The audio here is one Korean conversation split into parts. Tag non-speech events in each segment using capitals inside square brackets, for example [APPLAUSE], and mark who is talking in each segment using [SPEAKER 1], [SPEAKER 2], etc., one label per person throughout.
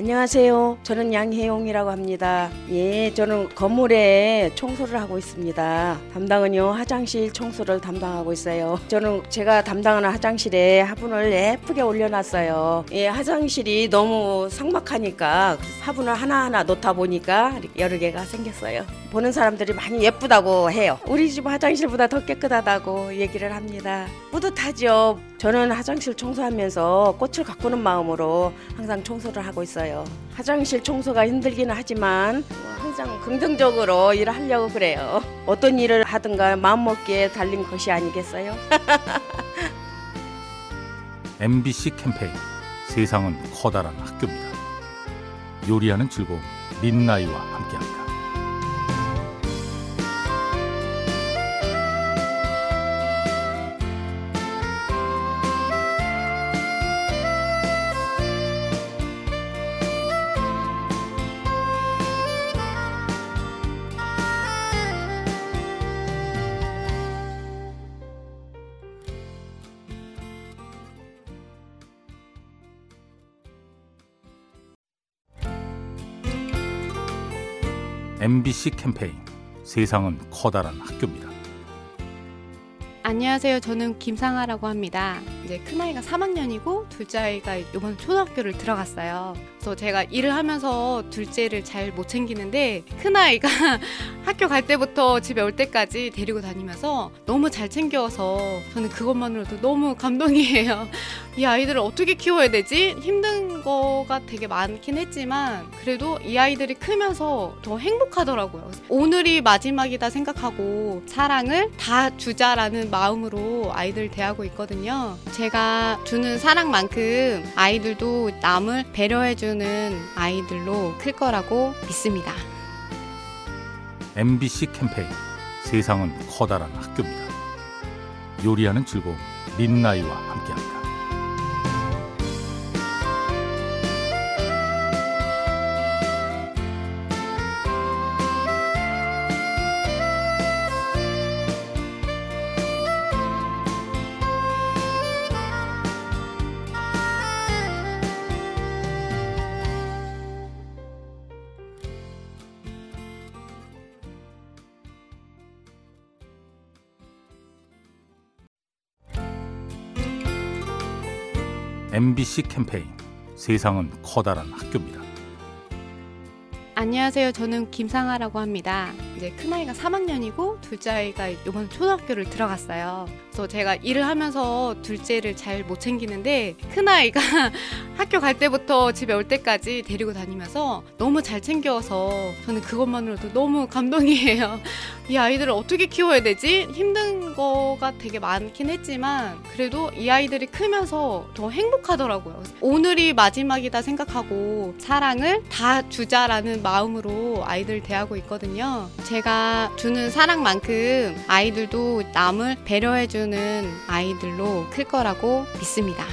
[SPEAKER 1] 안녕하세요. 저는 양혜용이라고 합니다. 예, 저는 건물에 청소를 하고 있습니다. 담당은요, 화장실 청소를 담당하고 있어요. 저는 제가 담당하는 화장실에 화분을 예쁘게 올려놨어요. 예, 화장실이 너무 삭막하니까 화분을 하나하나 놓다 보니까 여러 개가 생겼어요. 보는 사람들이 많이 예쁘다고 해요. 우리 집 화장실보다 더 깨끗하다고 얘기를 합니다. 뿌듯하죠. 저는 화장실 청소하면서 꽃을 가꾸는 마음으로 항상 청소를 하고 있어요. 화장실 청소가 힘들기는 하지만 항상 긍정적으로 일을 하려고 그래요. 어떤 일을 하든가 마음먹기에 달린 것이 아니겠어요? [LAUGHS]
[SPEAKER 2] MBC 캠페인 세상은 커다란 학교입니다. 요리하는 즐거움 민나이와 함께합니다. MBC 캠페인 세상은 커다란 학교입니다.
[SPEAKER 3] 안녕하세요. 저는 김상아라고 합니다. 이제 큰아이가 3학년이고 둘째 아이가 이번 초등학교를 들어갔어요. 그래서 제가 일을 하면서 둘째를 잘 못 챙기는데 큰아이가 [LAUGHS] 학교 갈 때부터 집에 올 때까지 데리고 다니면서 너무 잘 챙겨서 저는 그것만으로도 너무 감동이에요. 이 아이들을 어떻게 키워야 되지? 힘든 거가 되게 많긴 했지만 그래도 이 아이들이 크면서 더 행복하더라고요. 오늘이 마지막이다 생각하고 사랑을 다 주자라는 마음으로 아이들 대하고 있거든요. 제가 주는 사랑만큼 아이들도 남을 배려해주는 아이들로 클 거라고 믿습니다.
[SPEAKER 2] MBC 캠페인 세상은 커다란 학교입니다. 요리하는 즐거움 민나이와 함께합니다. MBC 캠페인 세상은 커다란 학교입니다.
[SPEAKER 3] 안녕하세요. 저는 김상아라고 합니다. 이제 큰 아이가 3학년이고 둘째 아이가 이번 초등학교를 들어갔어요. 그래서 제가 일을 하면서 둘째를 잘 못 챙기는데 큰 아이가 [LAUGHS] 학교 갈 때부터 집에 올 때까지 데리고 다니면서 너무 잘 챙겨서 저는 그것만으로도 너무 감동이에요. [LAUGHS] 이 아이들을 어떻게 키워야 되지? 힘든 거가 되게 많긴 했지만 그래도 이 아이들이 크면서 더 행복하더라고요. 오늘이 마지막이다 생각하고 사랑을 다 주자라는 마음으로 아이들 대하고 있거든요. 제가 주는 사랑만큼 아이들도 남을 배려해주는 아이들로 클 거라고 믿습니다.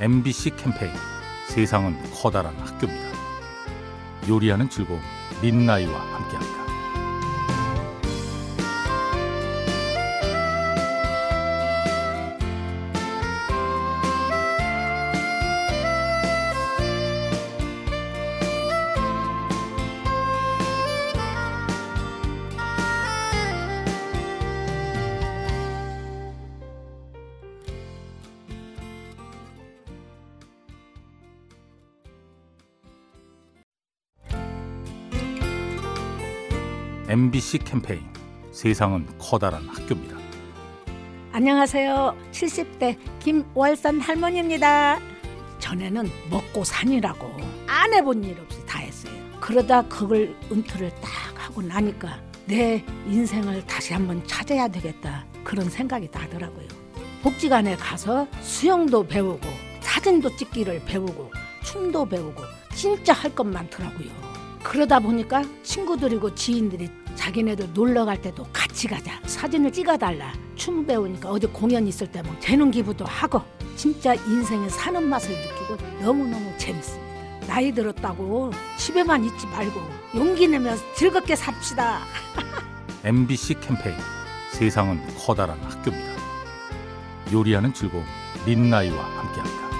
[SPEAKER 2] MBC 캠페인 세상은 커다란 학교입니다. 요리하는 즐거움 민나이와 함께합니다. MBC 캠페인 세상은 커다란 학교입니다.
[SPEAKER 4] 안녕하세요. 70대 김월선 할머니입니다. 전에는 먹고 산이라고 안 해본 일 없이 다 했어요. 그러다 그걸 은퇴를 딱 하고 나니까 내 인생을 다시 한번 찾아야 되겠다 그런 생각이 나더라고요. 복지관에 가서 수영도 배우고 사진도 찍기를 배우고 춤도 배우고 진짜 할 것 많더라고요. 그러다 보니까 친구들이고 지인들이 자기네들 놀러 갈 때도 같이 가자. 사진을 찍어달라. 춤 배우니까 어디 공연 있을 때뭐 재능 기부도 하고 진짜 인생에 사는 맛을 느끼고 너무너무 재밌습니다. 나이 들었다고 집에만 있지 말고 용기 내며 즐겁게 삽시다. [LAUGHS]
[SPEAKER 2] MBC 캠페인 세상은 커다란 학교입니다. 요리하는 즐거움 민나이와 함께합니다.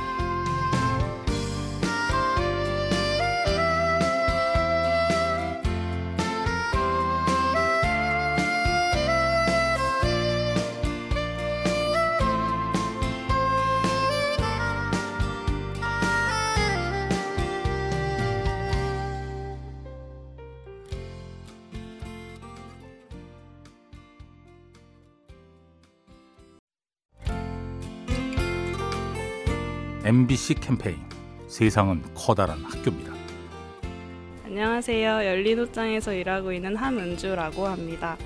[SPEAKER 2] MBC 캠페인 세상은 커다란 학교입니다.
[SPEAKER 5] 안녕하세요. 열린 옷장에서 일하고 있는 함은주라고 합니다.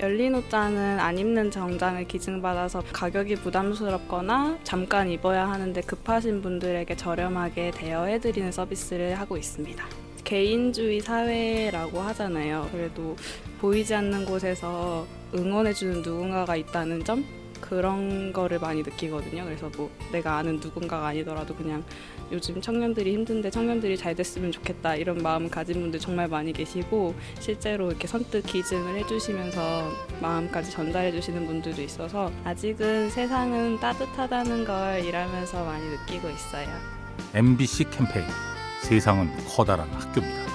[SPEAKER 5] 열린 옷장은 안 입는 정장을 기증받아서 가격이 부담스럽거나 잠깐 입어야 하는데 급하신 분들에게 저렴하게 대여해드리는 서비스를 하고 있습니다. 개인주의 사회라고 하잖아요. 그래도 보이지 않는 곳에서 응원해주는 누군가가 있다는 점? 그런 거를 많이 느끼거든요. 그래서 뭐 내가 아는 누군가가 아니더라도 그냥 요즘 청년들이 힘든데 청년들이 잘 됐으면 좋겠다 이런 마음 가진 분들 정말 많이 계시고 실제로 이렇게 선뜻 기증을 해주시면서 마음까지 전달해 주시는 분들도 있어서 아직은 세상은 따뜻하다는 걸 일하면서 많이 느끼고 있어요.
[SPEAKER 2] MBC 캠페인 세상은 커다란 학교입니다.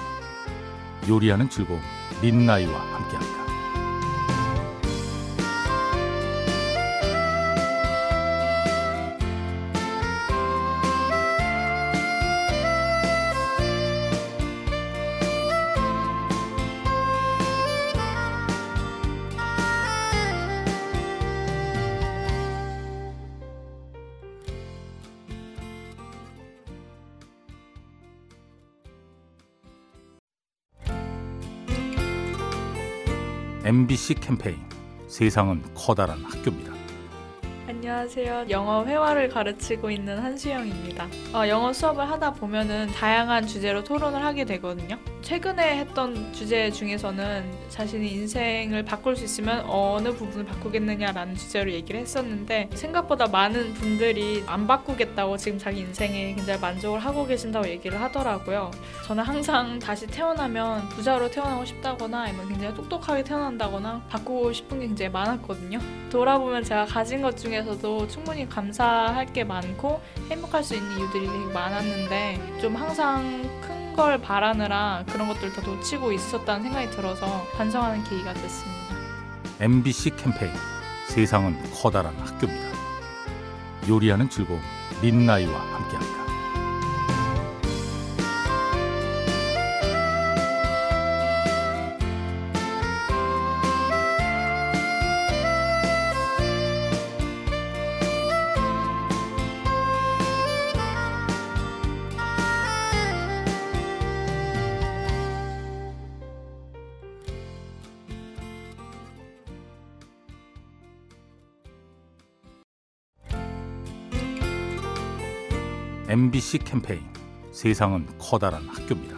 [SPEAKER 2] 요리하는 즐거움 민나이와 함께합니다. MBC 캠페인 세상은 커다란 학교입니다.
[SPEAKER 6] 안녕하세요. 영어 회화를 가르치고 있는 한수영입니다. 어, 영어 수업을 하다 보면은 다양한 주제로 토론을 하게 되거든요. 최근에 했던 주제 중에서는 자신이 인생을 바꿀 수 있으면 어느 부분을 바꾸겠느냐라는 주제로 얘기를 했었는데 생각보다 많은 분들이 안 바꾸겠다고 지금 자기 인생에 굉장히 만족을 하고 계신다고 얘기를 하더라고요. 저는 항상 다시 태어나면 부자로 태어나고 싶다거나 아니면 굉장히 똑똑하게 태어난다거나 바꾸고 싶은 게 굉장히 많았거든요. 돌아보면 제가 가진 것 중에서도 충분히 감사할 게 많고 행복할 수 있는 이유들이 되게 많았는데 좀 항상 큰 걸 바라느라 그런 것들을 더 놓치고 있었다는 생각이 들어서 반성하는 계기가 됐습니다.
[SPEAKER 2] MBC 캠페인 세상은 커다란 학교입니다. 요리하는 즐거움 민나이와 함께합니다. MBC 캠페인 세상은 커다란 학교입니다.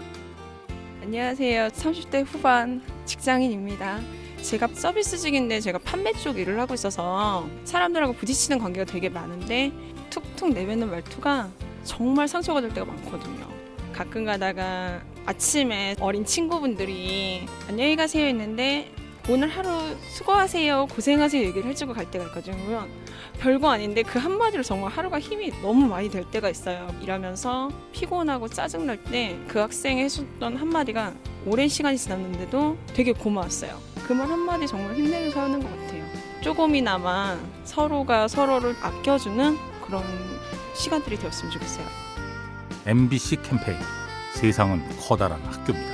[SPEAKER 7] 안녕하세요. 30대 후반 직장인입니다. 제가 서비스직인데 제가 판매 쪽 일을 하고 있어서 사람들하고 부딪히는 관계가 되게 많은데 툭툭 내뱉는 말투가 정말 상처가 될 때가 많거든요. 가끔 가다가 아침에 어린 친구분들이 안녕히 가세요 했는데 오늘 하루 수고하세요, 고생하세요 얘기를 해주고 갈 때가 있거든요. 그러면 별거 아닌데 그 한마디로 정말 하루가 힘이 너무 많이 될 때가 있어요. 일하면서 피곤하고 짜증날 때 그 학생이 해줬던 한마디가 오랜 시간이 지났는데도 되게 고마웠어요. 그 말 한마디 정말 힘내면서 하는 것 같아요. 조금이나마 서로가 서로를 아껴주는 그런 시간들이 되었으면 좋겠어요.
[SPEAKER 2] MBC 캠페인 세상은 커다란 학교입니다.